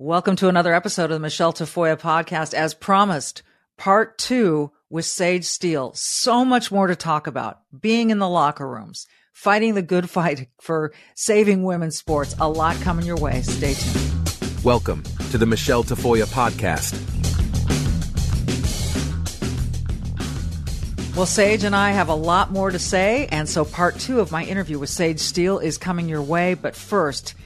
Welcome to another episode of the Michele Tafoya podcast. As promised, part two with Sage Steele. So much more to talk about. Being in the locker rooms, fighting the good fight for saving women's sports. A lot coming your way. Stay tuned. Welcome to the Michele Tafoya podcast. Well, Sage and I have a lot more to say, and so part two of my interview with Sage Steele is coming your way. But first,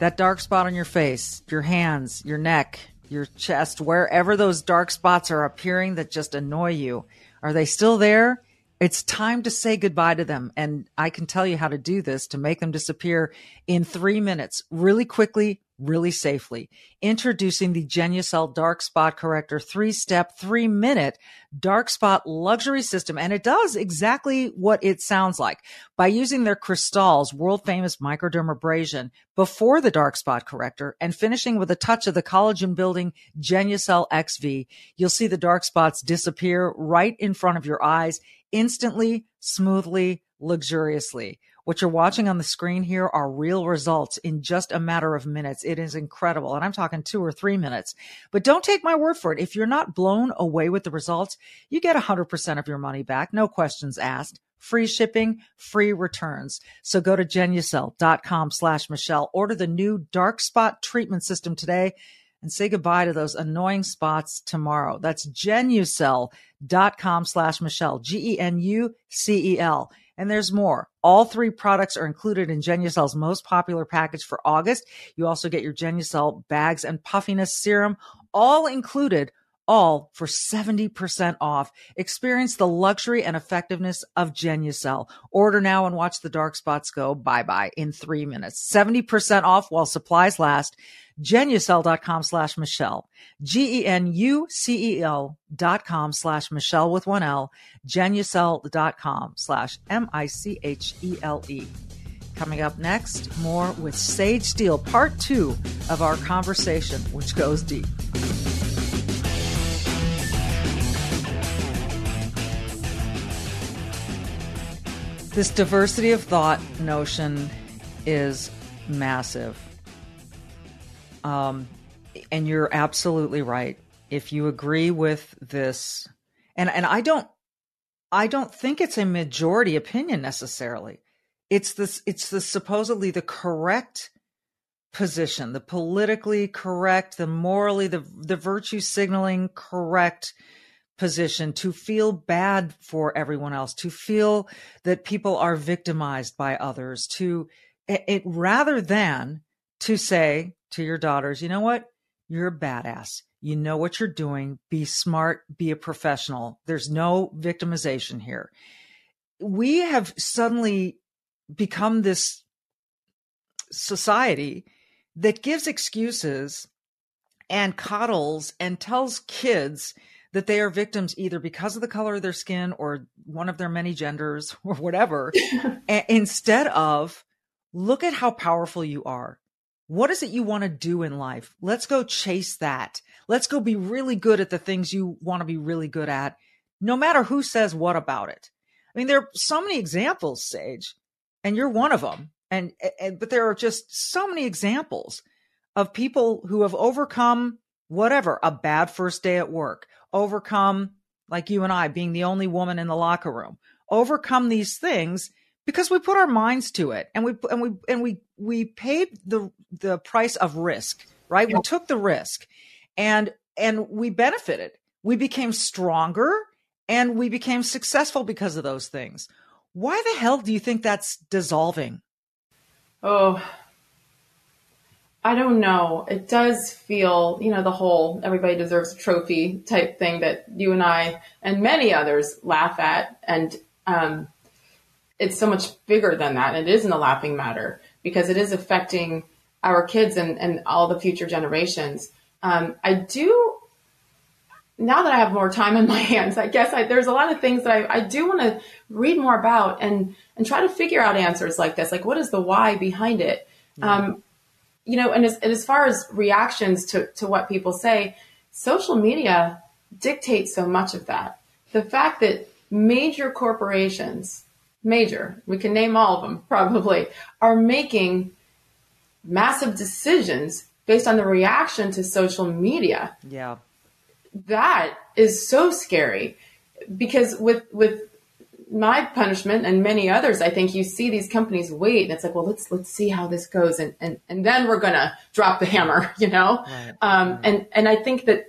that dark spot on your face, your hands, your neck, your chest, wherever those dark spots are appearing that just annoy you, are they still there? It's time to say goodbye to them. And I can tell you how to do this to make them disappear in three minutes, really quickly, really safely. Introducing the Genucel Dark Spot Corrector three step, three minute dark spot luxury system. And it does exactly what it sounds like by using their Cristal's world famous microdermabrasion before the dark spot corrector and finishing with a touch of the collagen building Genucel XV. You'll see the dark spots disappear right in front of your eyes instantly, smoothly, luxuriously. What you're watching on the screen here are real results in just a matter of minutes. It is incredible. And I'm talking two or three minutes. But don't take my word for it. If you're not blown away with the results, you get 100% of your money back. No questions asked. Free shipping, free returns. So go to genucel.com slash Michele. Order the new dark spot treatment system today and say goodbye to those annoying spots tomorrow. That's genucel.com slash Michele, G-E-N-U-C-E-L. And there's more. All three products are included in Genucel's most popular package for August. You also get your Genucel bags and puffiness serum, all included, all for 70% off. Experience the luxury and effectiveness of Genucel. Order now and watch the dark spots go bye bye in three minutes. 70% off while supplies last. Genucel.com slash Michele. G-E-N-U-C-E-L dot com slash Michele with one L. Genucel.com slash M-I-C-H-E-L-E. Coming up next, more with Sage Steele, part two of our conversation, which goes deep. This diversity of thought notion is massive. Um, and you're absolutely right. If you agree with this, and and I don't, I don't think it's a majority opinion necessarily. It's this. It's the supposedly the correct position, the politically correct, the morally, the the virtue signaling correct position to feel bad for everyone else, to feel that people are victimized by others, to it, rather than to say to your daughters, you know what? You're a badass. You know what you're doing. Be smart, be a professional. There's no victimization here. We have suddenly become this society that gives excuses and coddles and tells kids that they are victims either because of the color of their skin or one of their many genders or whatever, instead of look at how powerful you are. What is it you want to do in life? Let's go chase that. Let's go be really good at the things you want to be really good at, no matter who says what about it. I mean, there are so many examples, Sage, and you're one of them. And, and but there are just so many examples of people who have overcome whatever, a bad first day at work, overcome like you and I being the only woman in the locker room, overcome these things because we put our minds to it and we and we and we we paid the the price of risk, right? We took the risk and and we benefited. We became stronger and we became successful because of those things. Why the hell do you think that's dissolving? Oh, I don't know. It does feel, you know, the whole everybody deserves a trophy type thing that you and I and many others laugh at. And um, it's so much bigger than that. It isn't a laughing matter because it is affecting our kids and, and all the future generations. Um, I do now that I have more time in my hands, I guess I, there's a lot of things that I, I do want to read more about and and try to figure out answers like this. Like, what is the why behind it? Um, you know, and as, and as far as reactions to, to what people say, social media dictates so much of that. The fact that major corporations, major, we can name all of them probably, are making massive decisions based on the reaction to social media. Yeah. That is so scary because with with my punishment and many others, I think you see these companies wait and it's like, well, let's let's see how this goes and and, and then we're gonna drop the hammer, you know? Right. Um, and and I think that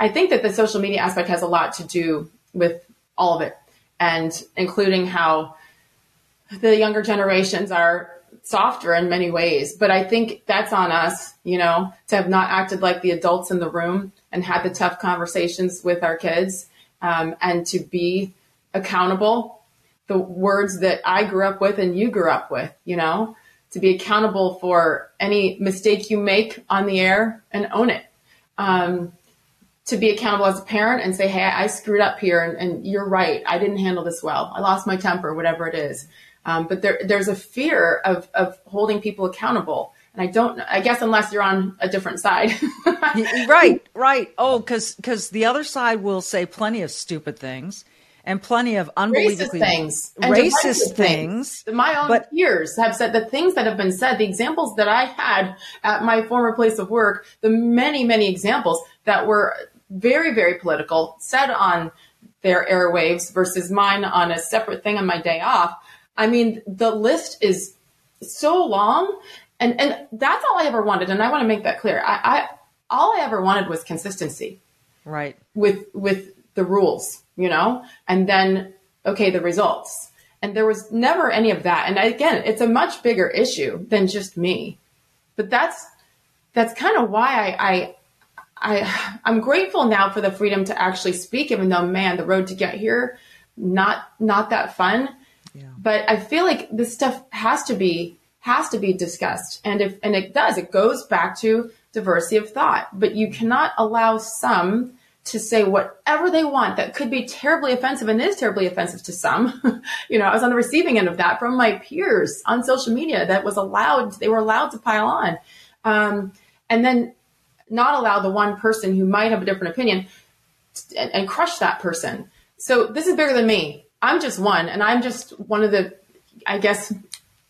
I think that the social media aspect has a lot to do with all of it, and including how the younger generations are softer in many ways. But I think that's on us, you know, to have not acted like the adults in the room and had the tough conversations with our kids, um, and to be accountable. The words that I grew up with and you grew up with, you know, to be accountable for any mistake you make on the air and own it. Um, to be accountable as a parent and say, hey, I screwed up here and, and, you're right. I didn't handle this well. I lost my temper, whatever it is. Um, but there, there's a fear of, of holding people accountable. And I don't, I guess, unless you're on a different side. right, right. Oh, because because the other side will say plenty of stupid things and plenty of unbelievably racist things, racist things. My own but, peers have said the things that have been said, the examples that I had at my former place of work, the many, many examples that were very, very political, said on their airwaves versus mine on a separate thing on my day off. I mean, the list is so long, and and that's all I ever wanted, and I want to make that clear. I, I all I ever wanted was consistency, right? With with the rules, you know, and then okay, the results. And there was never any of that. And again, it's a much bigger issue than just me. But that's that's kind of why I, I I I'm grateful now for the freedom to actually speak, even though man, the road to get here, not not that fun. Yeah. But I feel like this stuff has to be has to be discussed. And if and it does, it goes back to diversity of thought. But you cannot allow some to say whatever they want that could be terribly offensive and is terribly offensive to some. you know, I was on the receiving end of that from my peers on social media that was allowed, they were allowed to pile on. Um, and then not allow the one person who might have a different opinion and, and crush that person. So this is bigger than me. I'm just one, and I'm just one of the, I guess,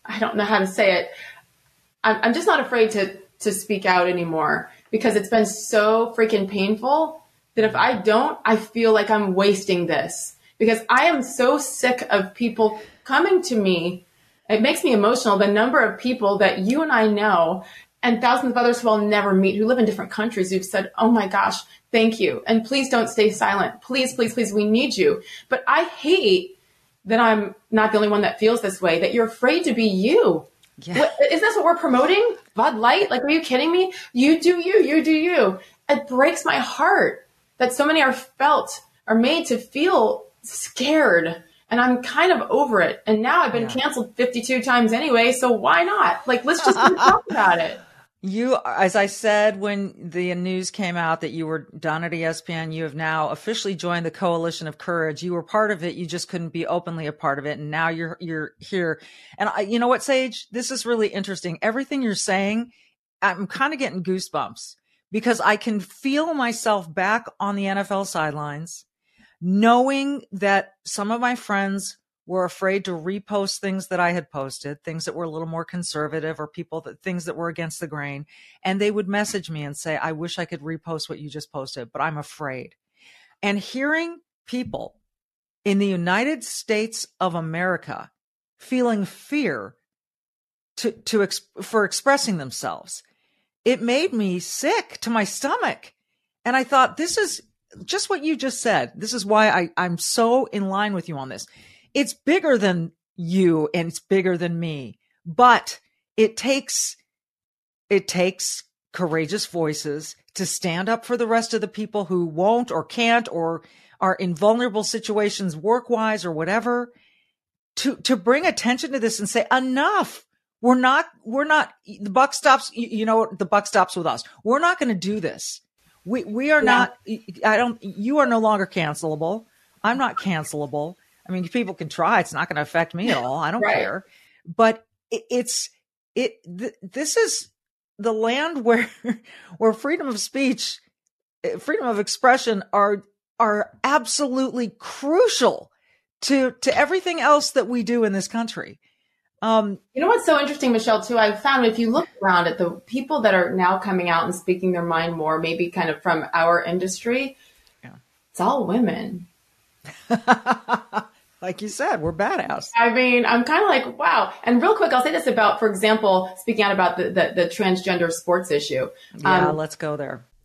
I don't know how to say it. I'm, I'm just not afraid to to speak out anymore because it's been so freaking painful that if I don't, I feel like I'm wasting this because I am so sick of people coming to me. It makes me emotional. The number of people that you and I know and thousands of others who I'll never meet who live in different countries who've said, Oh my gosh, thank you. And please don't stay silent. Please, please, please, we need you. But I hate that I'm not the only one that feels this way, that you're afraid to be you. Yeah. What, is this what we're promoting? Bud Light? Like, are you kidding me? You do you, you do you. It breaks my heart that so many are felt, are made to feel scared. And I'm kind of over it. And now I've been yeah. canceled 52 times anyway. So why not? Like, let's just talk about it. You, as I said when the news came out that you were done at ESPN, you have now officially joined the Coalition of Courage. You were part of it. You just couldn't be openly a part of it. And now you're, you're here. And I, you know what, Sage? This is really interesting. Everything you're saying, I'm kind of getting goosebumps because I can feel myself back on the NFL sidelines, knowing that some of my friends were afraid to repost things that I had posted, things that were a little more conservative or people that things that were against the grain. And they would message me and say, I wish I could repost what you just posted, but I'm afraid. And hearing people in the United States of America feeling fear to, to, for expressing themselves it made me sick to my stomach. And I thought, this is just what you just said. This is why I, I'm so in line with you on this. It's bigger than you and it's bigger than me, but it takes, it takes courageous voices to stand up for the rest of the people who won't or can't or are in vulnerable situations work wise or whatever to, to bring attention to this and say, enough. We're not, we're not, the buck stops, you know, the buck stops with us. We're not going to do this. We, we are yeah. not, I don't, you are no longer cancelable. I'm not cancelable. I mean, people can try. It's not going to affect me at all. I don't right. care. But it, it's, it, th- this is the land where, where freedom of speech, eh, freedom of expression are, are absolutely crucial to, to everything else that we do in this country. Um, you know what's so interesting, Michele, too? I've found if you look around at the people that are now coming out and speaking their mind more, maybe kind of from our industry, yeah. it's all women. like you said, we're badass. I mean, I'm kind of like, wow. And real quick, I'll say this about, for example, speaking out about the, the, the transgender sports issue. Yeah, um, let's go there.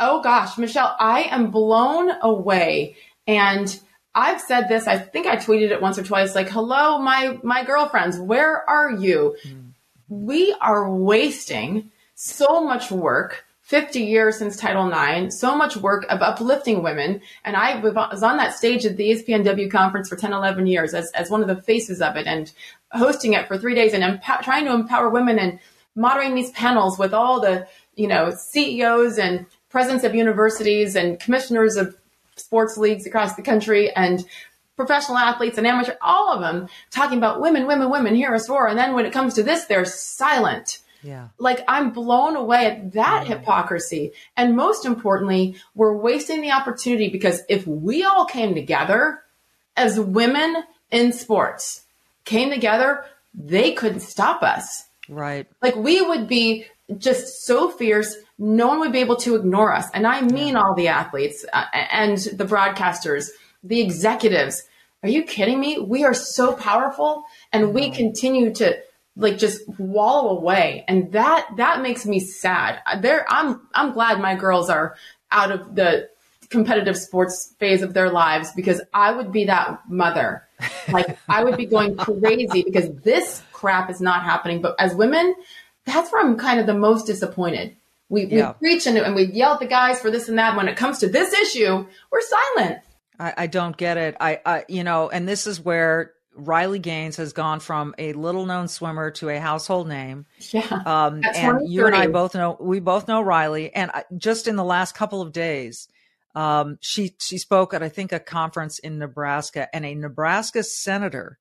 Oh gosh, Michele, I am blown away. And I've said this, I think I tweeted it once or twice, like, hello, my, my girlfriends, where are you? Mm-hmm. We are wasting so much work 50 years since Title IX, so much work of uplifting women. And I was on that stage at the ESPNW conference for 10, 11 years as, as one of the faces of it and hosting it for three days and emp- trying to empower women and moderating these panels with all the, you know, CEOs and presidents of universities and commissioners of sports leagues across the country and professional athletes and amateur, all of them talking about women, women, women, hear us roar. And then when it comes to this, they're silent. Yeah. Like I'm blown away at that yeah. hypocrisy. And most importantly, we're wasting the opportunity because if we all came together as women in sports, came together, they couldn't stop us. Right. Like we would be just so fierce, no one would be able to ignore us. And I mean all the athletes uh, and the broadcasters, the executives. Are you kidding me? We are so powerful and we continue to like just wallow away. And that, that makes me sad. There, I'm, I'm glad my girls are out of the competitive sports phase of their lives because I would be that mother. Like I would be going crazy because this crap is not happening. But as women, that's where I'm kind of the most disappointed. We, yeah. we preach and, and, we yell at the guys for this and that. When it comes to this issue, we're silent. I, I don't get it. I, I, you know, and this is where Riley Gaines has gone from a little known swimmer to a household name. Yeah. Um, and you and I both know, we both know Riley. And just in the last couple of days, um, she, she spoke at, I think, a conference in Nebraska and a Nebraska senator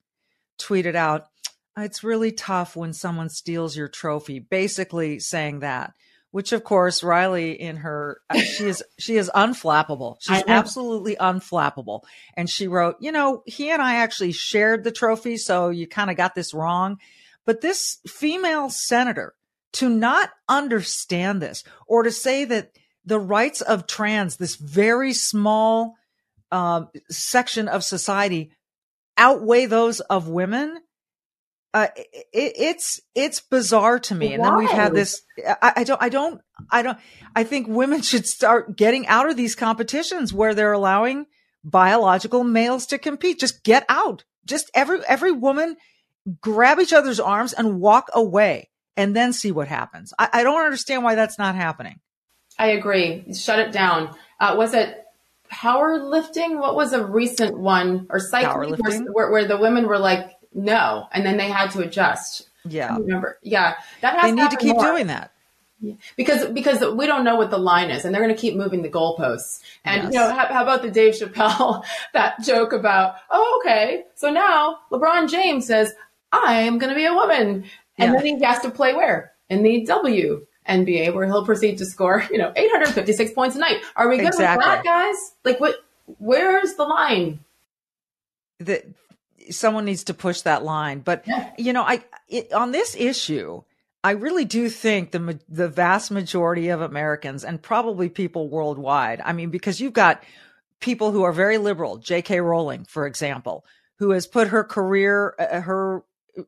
tweeted out, it's really tough when someone steals your trophy, basically saying that. Which of course Riley in her uh, she is she is unflappable. She's absolutely unflappable. And she wrote, you know, he and I actually shared the trophy, so you kind of got this wrong. But this female senator to not understand this or to say that the rights of trans, this very small um, section of society, outweigh those of women uh, it, it's it's bizarre to me. And then we've had this. I, I, don't. I don't. I don't. I think women should start getting out of these competitions where they're allowing biological males to compete. Just get out. Just every every woman grab each other's arms and walk away, and then see what happens. I, I don't understand why that's not happening. I agree. Shut it down. Uh, was it powerlifting? What was a recent one or cycling where, where the women were like no, and then they had to adjust. Yeah, remember? Yeah, that has. They need to, keep more. doing that. Yeah. Because because we don't know what the line is, and they're going to keep moving the goalposts. And yes. you know, how, how, about the Dave Chappelle that joke about? Oh, okay, so now LeBron James says I'm going to be a woman, And Yeah. then he has to play where? In the WNBA, where he'll proceed to score, you know, 856 points a night. Are we good Exactly. with that, guys? Like, what? Where's the line? that someone needs to push that line. But Yeah. you know, I it, on this issue, I really do think the the vast majority of Americans and probably people worldwide. I mean, because you've got people who are very liberal, J.K. Rowling, for example, who has put her career, uh, her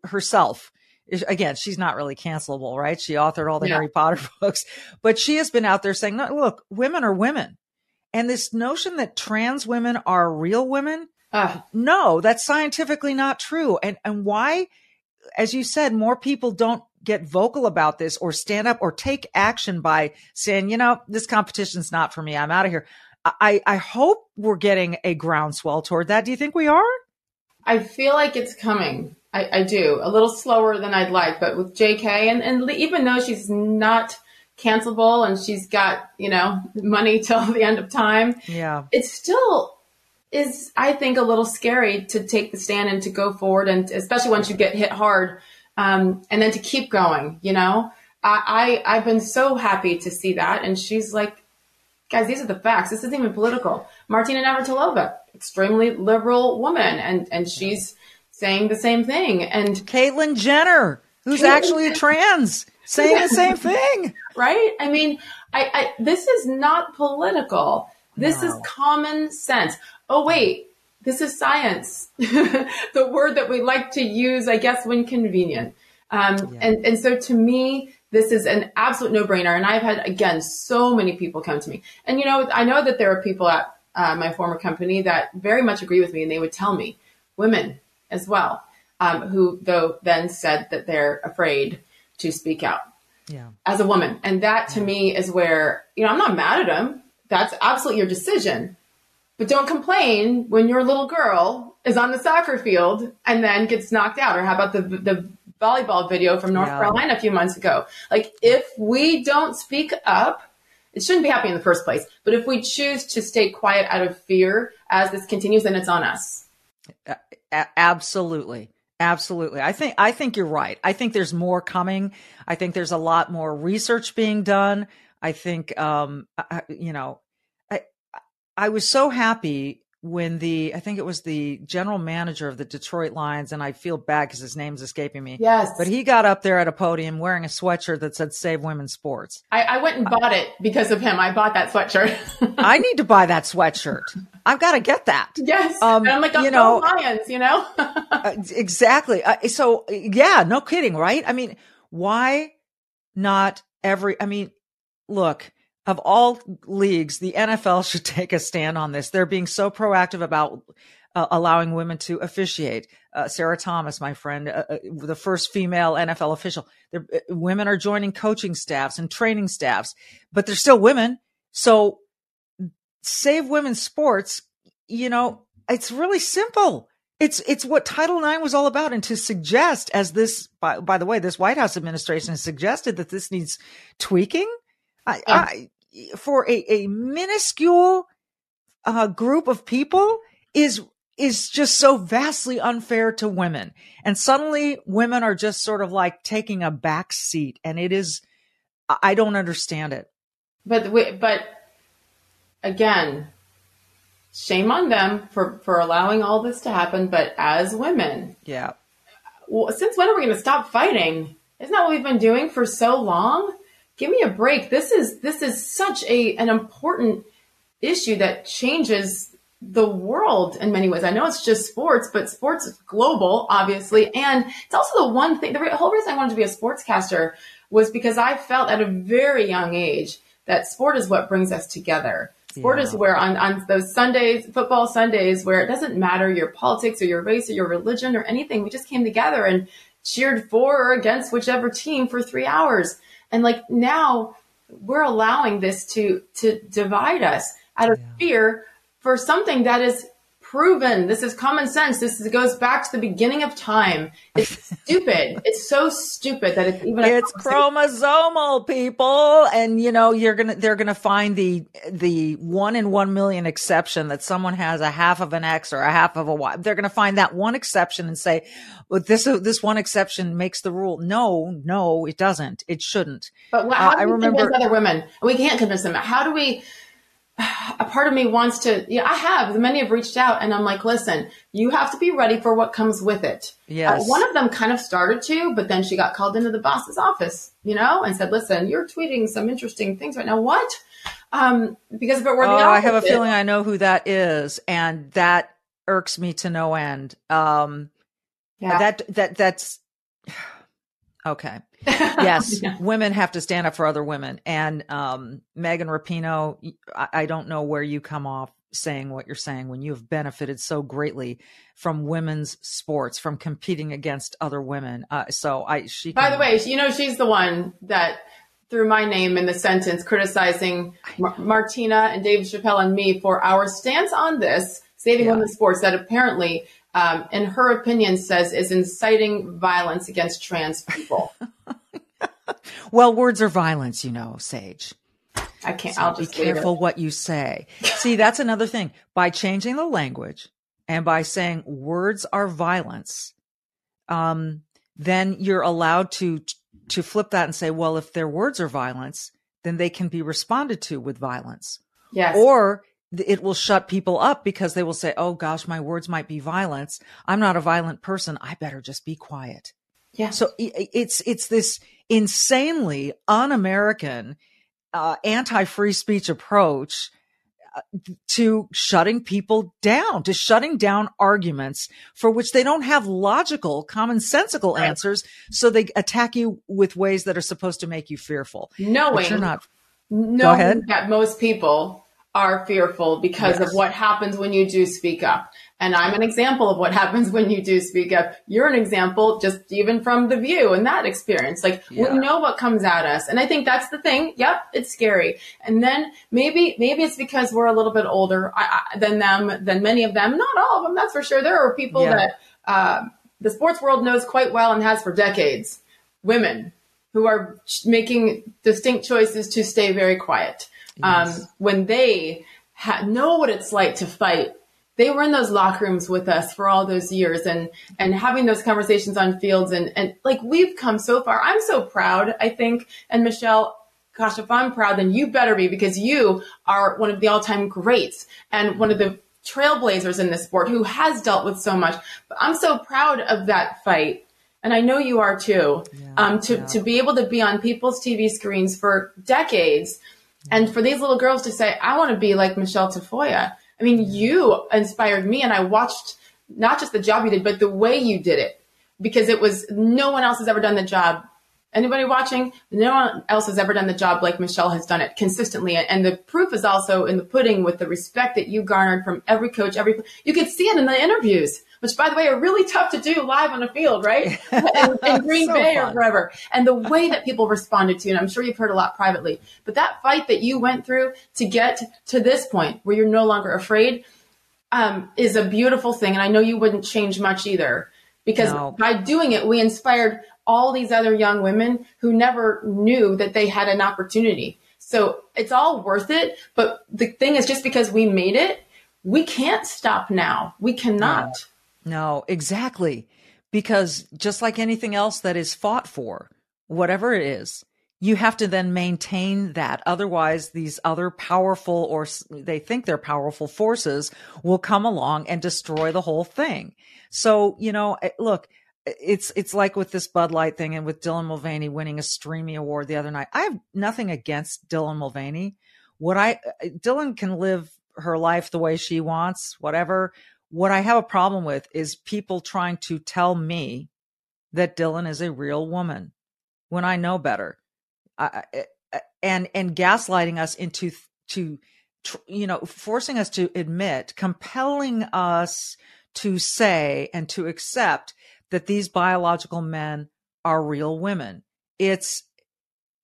herself. Again, she's not really cancelable, right? She authored all the Yeah. Harry Potter books, but she has been out there saying, "No, look, women are women," and this notion that trans women are real women Ugh. no, that's scientifically not true. And and why, as you said, more people don't get vocal about this or stand up or take action by saying, you know, this competition's not for me. I'm out of here. I, I hope we're getting a groundswell toward that. Do you think we are? I feel like it's coming. I, I do. A little slower than I'd like, but with JK, and, and even though she's not cancelable and she's got, you know, money till the end of time, Yeah. it still is, I think, a little scary to take the stand and to go forward, and especially once you get hit hard, um, and then to keep going. You know, I, I I've been so happy to see that, and she's like, guys, these are the facts. This isn't even political. Martina Navratilova, extremely liberal woman, and and she's saying the same thing, and Caitlyn Jenner, who's Caitlyn actually trans, saying the same thing. right? I mean, I, I this is not political. This is common sense. Oh wait, this is science. the word that we like to use, I guess, when convenient. Um, and and so to me, this is an absolute no brainer. And I've had again so many people come to me, and you know, I know that there are people at uh, my former company that very much agree with me, and they would tell me, women as well, um, who though then said that they're afraid to speak out Yeah. as a woman. And that to me is where, you know, I'm not mad at him. That's absolutely your decision. But don't complain when your little girl is on the soccer field and then gets knocked out. Or how about the the volleyball video from North Yeah. Carolina a few months ago? Like if we don't speak up, it shouldn't be happening in the first place. But if we choose to stay quiet out of fear as this continues, then it's on us. A- absolutely absolutely i think i think you're right i think there's more coming i think there's a lot more research being done i think um I- you know i i was so happy when the i think it was the general manager of the detroit lions and i feel bad because his name's escaping me Yes. but he got up there at a podium wearing a sweatshirt that said save women's sports I, I went and bought it because of him. I bought that sweatshirt. i need to buy that sweatshirt i've got to get that yes. Um, and I'm like, oh, you know- Lions, you know? Uh, exactly. Uh, so yeah, no kidding, right? I mean, why not every? I mean, look, of all leagues, the NFL should take a stand on this. They're being so proactive about uh, allowing women to officiate. Uh, Sarah Thomas, my friend, uh, uh, the first female NFL official. Uh, women are joining coaching staffs and training staffs, but they're still women. So save women's sports. You know, it's really simple. It's it's what Title IX was all about, and to suggest, as this by, by the way, this White House administration has suggested that this needs tweaking. I, I, for a, a minuscule uh, group of people is is just so vastly unfair to women, and suddenly women are just sort of like taking a back seat, and it is. I I don't understand it. But but again, shame on them for for allowing all this to happen. But as women, Yeah, well, since when are we going to stop fighting? Isn't that what we've been doing for so long? Give me a break. This is this is such a an important issue that changes the world in many ways. I know it's just sports, but sports is global, obviously, and it's also the one thing. The whole reason I wanted to be a sportscaster was because I felt at a very young age that sport is what brings us together. Sport is where on, on those Sundays, football Sundays, where it doesn't matter your politics or your race or your religion or anything, we just came together and cheered for or against whichever team for three hours. And like now we're allowing this to to divide us out of fear for something that is proven. This is common sense. This is, goes back to the beginning of time. It's stupid. It's so stupid that it's even. It's chromosomal, people, and you know you're gonna they're gonna find the the one in one million exception that someone has a half of an X or a half of a Y. They're gonna find that one exception and say, well, this this one exception makes the rule. No, no, it doesn't. It shouldn't. But how uh, do we I remember convince other women? We can't convince them. How do we? a part of me wants to yeah i have many have reached out and i'm like listen you have to be ready for what comes with it uh, yes. Uh, one of them kind of started to but then she got called into the boss's office you know and said listen you're tweeting some interesting things right now what um because if it were oh, the opposite, i have a feeling i know who that is and that irks me to no end um yeah. that that that's Okay. Yes, yeah. women have to stand up for other women. And um, Megan Rapinoe, I, I don't know where you come off saying what you're saying when you have benefited so greatly from women's sports, from competing against other women. Uh, so I, she. By the way, you know, she's the one that threw my name in the sentence criticizing Mar- Martina and Dave Chappelle and me for our stance on this, saving yeah. women's sports that apparently um, in her opinion, says is inciting violence against trans people. well, words are violence, you know, Sage. I can't. So I'll be careful what you say. See, that's another thing. By changing the language and by saying words are violence, um, then you're allowed to to flip that and say, well, if their words are violence, then they can be responded to with violence. Yes. Or it will shut people up because they will say, Oh gosh, my words might be violence. I'm not a violent person. I better just be quiet. Yeah. So it's, it's this insanely un-American, uh, anti-free speech approach uh, to shutting people down, to shutting down arguments for which they don't have logical, commonsensical right. answers. So they attack you with ways that are supposed to make you fearful. Knowing, you're not, knowing that most people are fearful because yes. of what happens when you do speak up. And I'm an example of what happens when you do speak up. You're an example just even from the view and that experience. Like yeah. we know what comes at us. And I think that's the thing. Yep. It's scary. And then maybe, maybe it's because we're a little bit older than them, than many of them. Not all of them. That's for sure. There are people yeah. that, uh, the sports world knows quite well and has for decades. Women who are making distinct choices to stay very quiet um, when they ha- know what it's like to fight. They were in those locker rooms with us for all those years and, and having those conversations on fields and, and like we've come so far. I'm so proud, I think. And Michele, gosh, if I'm proud, then you better be because you are one of the all time greats and one of the trailblazers in this sport who has dealt with so much. But I'm so proud of that fight. And I know you are too. Yeah, um, to, yeah. to be able to be on people's TV screens for decades and for these little girls to say, I want to be like Michele Tafoya. I mean, you inspired me and I watched not just the job you did, but the way you did it because it was no one else has ever done the job. Anybody watching? No one else has ever done the job like Michele has done it consistently. And the proof is also in the pudding with the respect that you garnered from every coach, every, you could see it in the interviews which by the way are really tough to do live on a field, right? in, in Green so Bay fun. or wherever. And the way that people responded to, you, and I'm sure you've heard a lot privately, but that fight that you went through to get to this point where you're no longer afraid um, is a beautiful thing. And I know you wouldn't change much either because no. by doing it, we inspired all these other young women who never knew that they had an opportunity. So it's all worth it. But the thing is, just because we made it, we can't stop now. We cannot. No, exactly. Because just like anything else that is fought for, whatever it is, you have to then maintain that. Otherwise, these other powerful or they think they're powerful forces will come along and destroy the whole thing. So, you know, eh, look, it's, it's like with this Bud Light thing and with Dylan Mulvaney winning a Streamy Award the other night. I have nothing against Dylan Mulvaney. What I, eh, Dylan can live her life the way she wants, whatever. What I have a problem with is people trying to tell me that Dylan is a real woman when I know better. I, eh, eh, and and gaslighting us into to you know forcing us to admit compelling us to say and to accept that these biological men are real women it's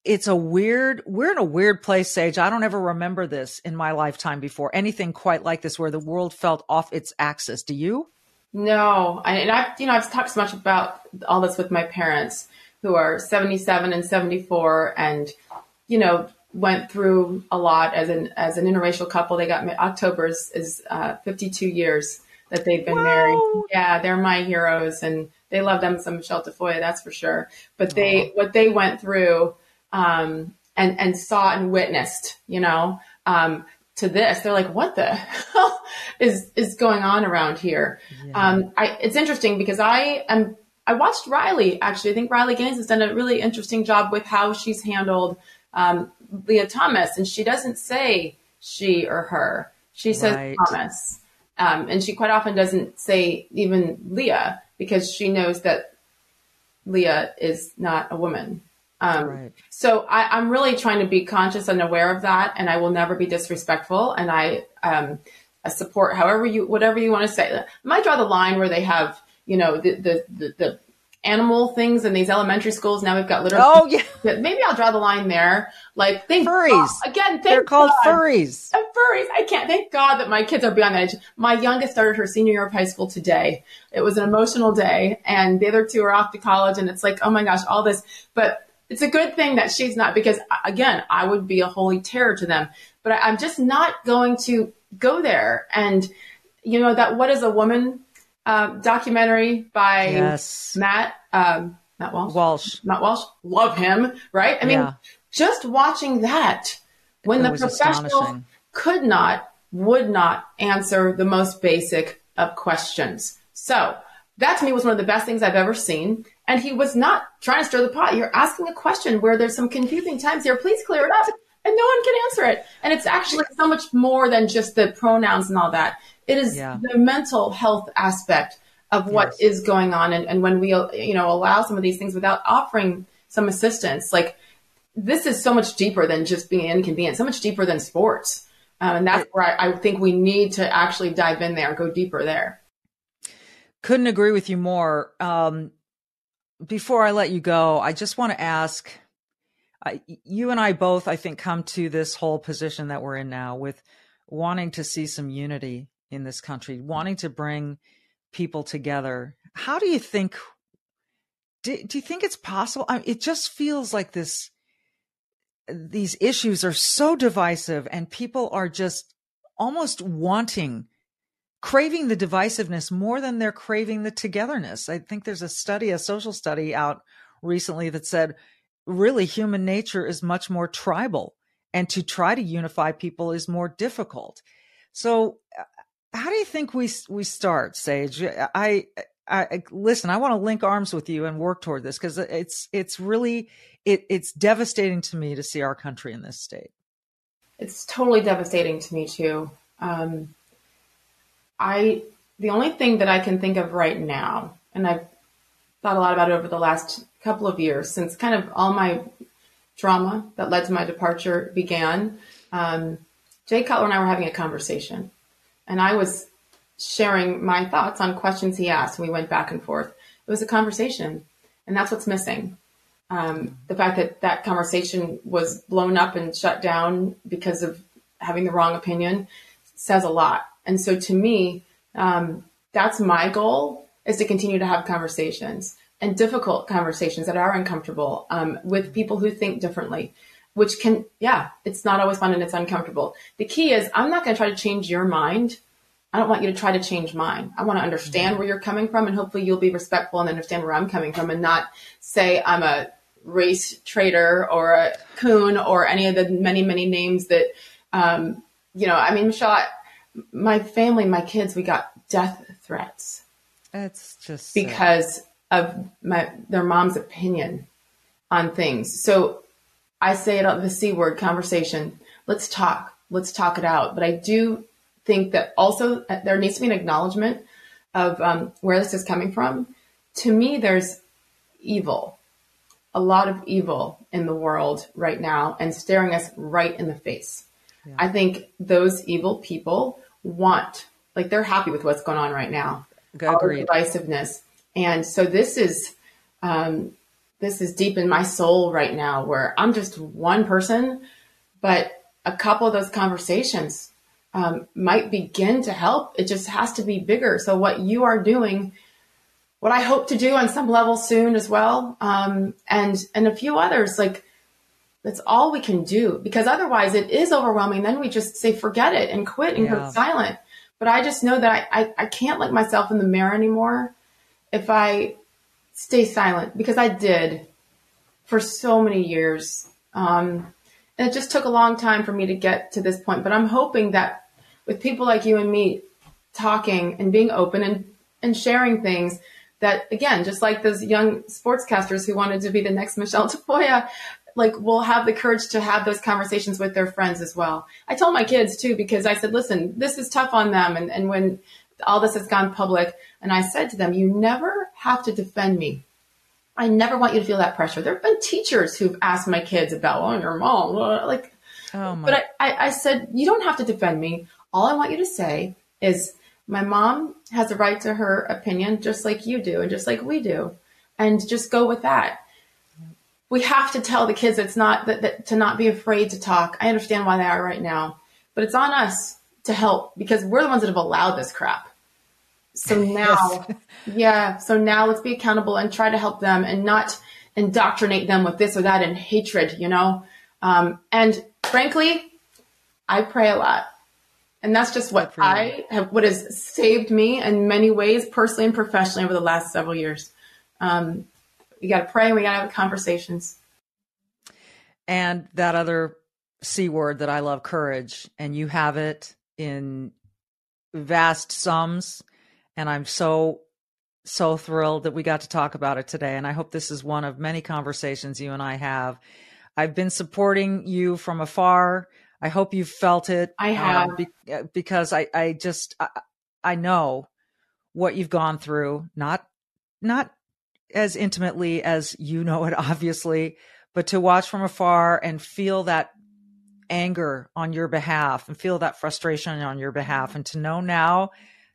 it's a weird we're in a weird place sage. I don't ever remember this in my lifetime before anything quite like this where the world felt off its axis. Do you? No. I, and i've you know i've talked so much about all this with my parents who are 77 and 74 and you know went through a lot as an as an interracial couple. They got october is, is uh, 52 years that they've been married. Yeah they're my heroes and they love them some michele tafoya that's for sure. But they what they went through um, and and saw and witnessed, you know, um, to this. They're like, what the hell is is going on around here? Yeah. Um, I, it's interesting because I am. I watched Riley actually. I think Riley Gaines has done a really interesting job with how she's handled um, Lia Thomas, and she doesn't say she or her. She says right. Thomas, um, and she quite often doesn't say even Lia because she knows that Lia is not a woman. Um, right. So I, am really trying to be conscious and aware of that, and I will never be disrespectful. And I, um, I support however you, whatever you want to say. I might draw the line where they have, you know, the the the, the animal things in these elementary schools. Now we've got litter. Oh yeah. Maybe I'll draw the line there. Like thank furries God. again. They're called God. furries. And furries. I can't. Thank God that my kids are beyond that age. My youngest started her senior year of high school today. It was an emotional day, and the other two are off to college. And it's like, oh my gosh, all this. But it's a good thing that she's not because again, I would be a holy terror to them. But I, am just not going to go there. And you know that what is a woman uh, documentary by yes. Matt um, Matt Walsh. Walsh. Matt Walsh. Love him. Right. I mean, yeah. just watching that when it the professional could not, would not answer the most basic of questions. So that to me was one of the best things I've ever seen. And he was not trying to stir the pot. You're asking a question where there's some confusing times here. Please clear it up. And no one can answer it. And it's actually so much more than just the pronouns and all that. It is yeah. the mental health aspect of what yes. is going on. And, and when we, you know, allow some of these things without offering some assistance, like this is so much deeper than just being inconvenient, so much deeper than sports. Um, and that's where I, I think we need to actually dive in there, go deeper there. Couldn't agree with you more. Um, before I let you go, I just want to ask you and I both, I think, come to this whole position that we're in now with wanting to see some unity in this country, wanting to bring people together. How do you think? Do, do you think it's possible? I mean, it just feels like this. These issues are so divisive, and people are just almost wanting craving the divisiveness more than they're craving the togetherness. I think there's a study, a social study out recently that said really human nature is much more tribal and to try to unify people is more difficult. So uh, how do you think we we start, Sage? I I, listen. I want to link arms with you and work toward this because it's it's really it it's devastating to me to see our country in this state. It's totally devastating to me too. Um, I the only thing that I can think of right now, and I've thought a lot about it over the last couple of years since kind of all my drama that led to my departure began. Um, Jay Cutler and I were having a conversation, and I was sharing my thoughts on questions he asked. And we went back and forth. It was a conversation, and that's what's missing. Um, the fact that that conversation was blown up and shut down because of having the wrong opinion says a lot. And so to me, um, that's my goal is to continue to have conversations and difficult conversations that are uncomfortable um, with people who think differently, which can, yeah, it's not always fun and it's uncomfortable. The key is I'm not going to try to change your mind. I don't want you to try to change mine. I want to understand mm-hmm. where you're coming from and hopefully you'll be respectful and understand where I'm coming from and not say I'm a race traitor or a coon or any of the many, many names that, um, you know, I mean, Michele, my family, my kids, we got death threats. It's just because of my their mom's opinion on things. So I say it on the C word conversation. Let's talk. Let's talk it out. But I do think that also uh, there needs to be an acknowledgement of um, where this is coming from. To me, there's evil, a lot of evil in the world right now and staring us right in the face. Yeah. I think those evil people want, like they're happy with what's going on right now. Agreed. divisiveness. And so this is, um, this is deep in my soul right now where I'm just one person, but a couple of those conversations um, might begin to help. It just has to be bigger. So what you are doing, what I hope to do on some level soon as well, um, and and a few others, like that's all we can do because otherwise it is overwhelming. Then we just say forget it and quit and Yeah. go silent. But I just know that I, I, I can't look myself in the mirror anymore if I stay silent because I did for so many years. Um, and it just took a long time for me to get to this point. But I'm hoping that with people like you and me talking and being open and, and sharing things, that again, just like those young sportscasters who wanted to be the next Michele Tafoya, like will have the courage to have those conversations with their friends as well. I told my kids too, because I said, listen, this is tough on them. And, and when all this has gone public, and I said to them, you never have to defend me. I never want you to feel that pressure. There have been teachers who've asked my kids about, oh, your mom, uh, like, Oh my. but I, I, I said, you don't have to defend me. All I want you to say is, my mom has a right to her opinion, just like you do, and just like we do, and just go with that. We have to tell the kids it's not that, that to not be afraid to talk. I understand why they are right now, but it's on us to help because we're the ones that have allowed this crap. So now, yeah. So now let's be accountable and try to help them and not indoctrinate them with this or that and hatred, you know? Um, and frankly, I pray a lot. And that's just what. I have, what has saved me in many ways, personally and professionally over the last several years. Um, we got to pray we got to have conversations. and that other C word that I love, courage, and you have it in vast sums. And I'm so, so thrilled that we got to talk about it today. And I hope this is one of many conversations you and I have. I've been supporting you from afar. I hope you felt it. I have. um, be- uh, because I, I just, I, I know what you've gone through, not, not as intimately as you know it, obviously, but to watch from afar and feel that anger on your behalf and feel that frustration on your behalf and to know now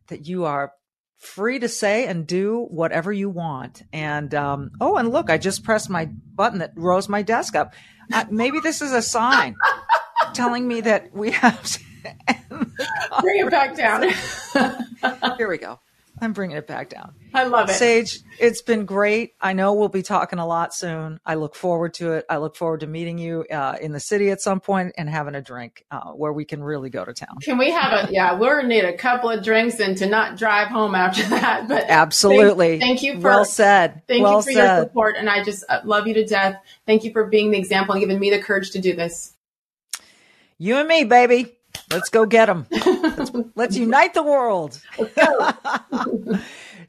that you are free to say and do whatever you want. And um, oh and look i just pressed my button that rose my desk up. Uh, maybe this is a sign telling me that we have to Bring it back down. here we go. I'm bringing it back down I love it. Sage, it's been great. I know we'll be talking a lot soon. I look forward to it. I look forward to meeting you uh, in the city at some point and having a drink uh, where we can really go to town. Can we have a, yeah, we're going to need a couple of drinks and to not drive home after that. But Absolutely. Thank, thank you for, well said. thank well you for your support. And I just uh, love you to death. Thank you for being the example and giving me the courage to do this. You and me, baby. Let's go get them. let's, let's unite the world.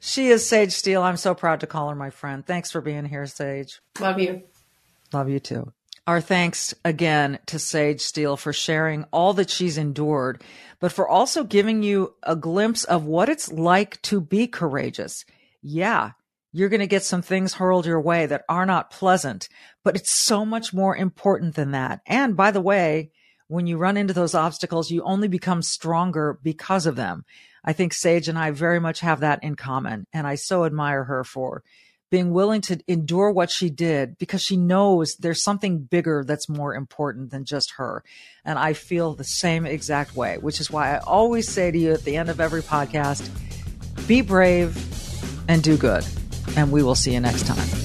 she is Sage Steele. I'm so proud to call her my friend. Thanks for being here, Sage. Love you. Love you too. Our thanks again to Sage Steele for sharing all that she's endured, but for also giving you a glimpse of what it's like to be courageous. Yeah, you're going to get some things hurled your way that are not pleasant, but it's so much more important than that. And by the way, when you run into those obstacles, you only become stronger because of them. I think Sage and I very much have that in common. And I so admire her for being willing to endure what she did because she knows there's something bigger that's more important than just her. And I feel the same exact way, which is why I always say to you at the end of every podcast be brave and do good. And we will see you next time.